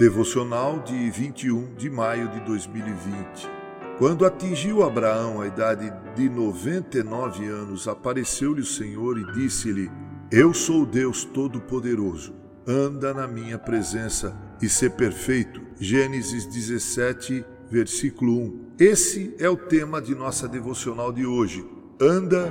Devocional de 21 de maio de 2020. Quando atingiu Abraão a idade de 99 anos, apareceu-lhe o Senhor e disse-lhe: Eu sou Deus Todo-Poderoso. Anda na minha presença e ser perfeito. Gênesis 17, versículo 1. Esse é o tema de nossa devocional de hoje. Anda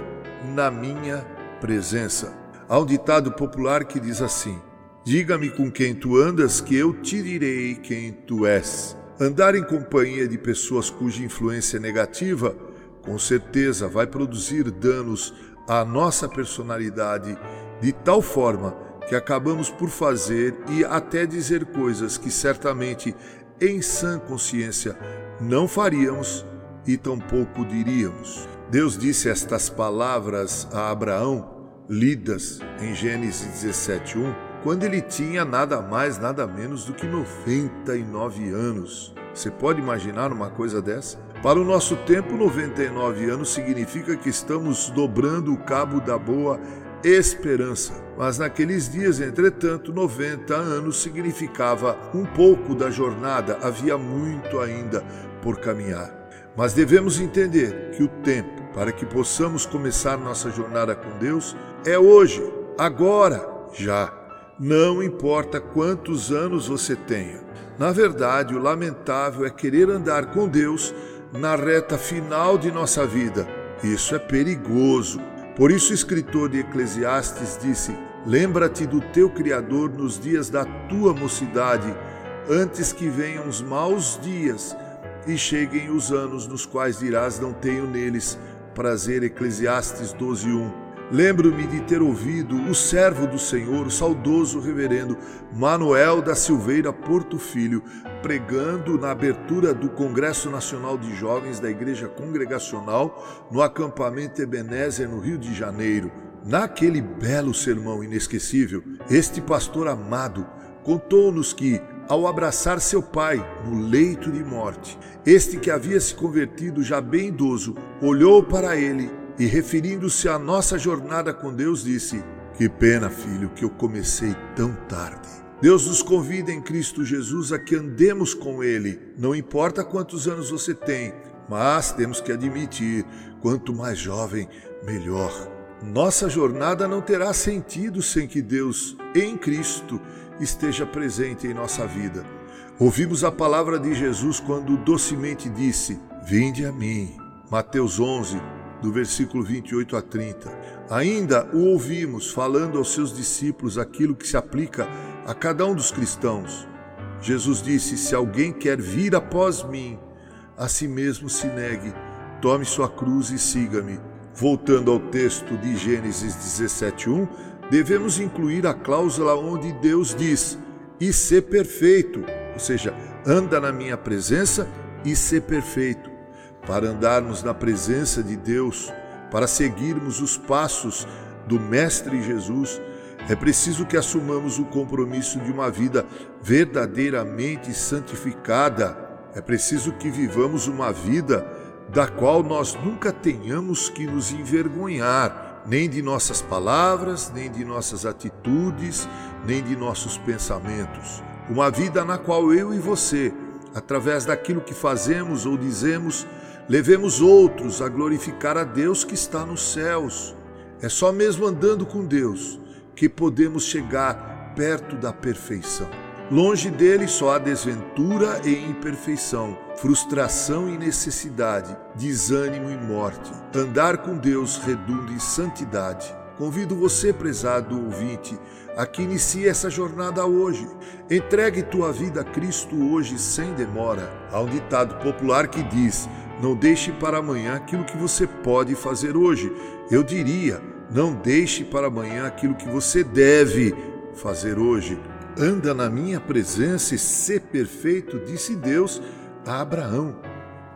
na minha presença. Há um ditado popular que diz assim: Diga-me com quem tu andas, que eu te direi quem tu és. Andar em companhia de pessoas cuja influência é negativa, com certeza vai produzir danos à nossa personalidade de tal forma que acabamos por fazer e até dizer coisas que certamente em sã consciência não faríamos e tampouco diríamos. Deus disse estas palavras a Abraão, lidas em Gênesis 17:1 quando ele tinha nada mais, nada menos do que 99 anos. Você pode imaginar uma coisa dessa? Para o nosso tempo, 99 anos significa que estamos dobrando o cabo da boa esperança. Mas naqueles dias, entretanto, 90 anos significava um pouco da jornada, havia muito ainda por caminhar. Mas devemos entender que o tempo para que possamos começar nossa jornada com Deus é hoje, agora, já. Não importa quantos anos você tenha. Na verdade, o lamentável é querer andar com Deus na reta final de nossa vida. Isso é perigoso. Por isso, o escritor de Eclesiastes disse: Lembra-te do teu Criador nos dias da tua mocidade, antes que venham os maus dias e cheguem os anos nos quais dirás: Não tenho neles prazer. Eclesiastes 12:1. Lembro-me de ter ouvido o servo do Senhor, o saudoso reverendo Manuel da Silveira Porto Filho, pregando na abertura do Congresso Nacional de Jovens da Igreja Congregacional no acampamento Ebenezer, no Rio de Janeiro. Naquele belo sermão inesquecível, este pastor amado contou-nos que, ao abraçar seu pai no leito de morte, este que havia se convertido já bem idoso, olhou para ele e, referindo-se à nossa jornada com Deus, disse: Que pena, filho, que eu comecei tão tarde. Deus nos convida em Cristo Jesus a que andemos com Ele, não importa quantos anos você tem, mas temos que admitir: quanto mais jovem, melhor. Nossa jornada não terá sentido sem que Deus, em Cristo, esteja presente em nossa vida. Ouvimos a palavra de Jesus quando docemente disse: Vinde a mim. Mateus 11, do versículo 28 a 30. Ainda o ouvimos falando aos seus discípulos aquilo que se aplica a cada um dos cristãos. Jesus disse: Se alguém quer vir após mim, a si mesmo se negue, tome sua cruz e siga-me. Voltando ao texto de Gênesis 17:1, devemos incluir a cláusula onde Deus diz: "E ser perfeito", ou seja, anda na minha presença e ser perfeito para andarmos na presença de Deus, para seguirmos os passos do Mestre Jesus, é preciso que assumamos o compromisso de uma vida verdadeiramente santificada. É preciso que vivamos uma vida da qual nós nunca tenhamos que nos envergonhar, nem de nossas palavras, nem de nossas atitudes, nem de nossos pensamentos. Uma vida na qual eu e você, através daquilo que fazemos ou dizemos, Levemos outros a glorificar a Deus que está nos céus. É só mesmo andando com Deus que podemos chegar perto da perfeição. Longe dele só há desventura e imperfeição, frustração e necessidade, desânimo e morte. Andar com Deus redunda em santidade. Convido você, prezado ouvinte, a que inicie essa jornada hoje. Entregue tua vida a Cristo hoje sem demora. Há um ditado popular que diz: não deixe para amanhã aquilo que você pode fazer hoje. Eu diria, não deixe para amanhã aquilo que você deve fazer hoje. Anda na minha presença e ser perfeito, disse Deus a Abraão.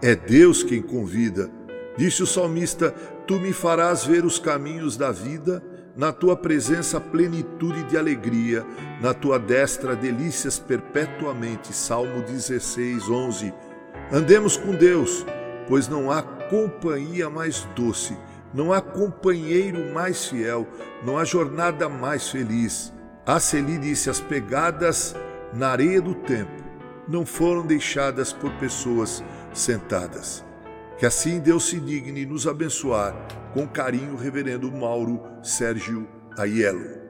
É Deus quem convida. Disse o salmista: Tu me farás ver os caminhos da vida, na tua presença plenitude de alegria, na tua destra delícias perpetuamente. Salmo 16, 11. Andemos com Deus pois não há companhia mais doce, não há companheiro mais fiel, não há jornada mais feliz. A Celi disse: as pegadas na areia do tempo não foram deixadas por pessoas sentadas. Que assim Deus se digne nos abençoar com carinho, Reverendo Mauro Sérgio Aiello.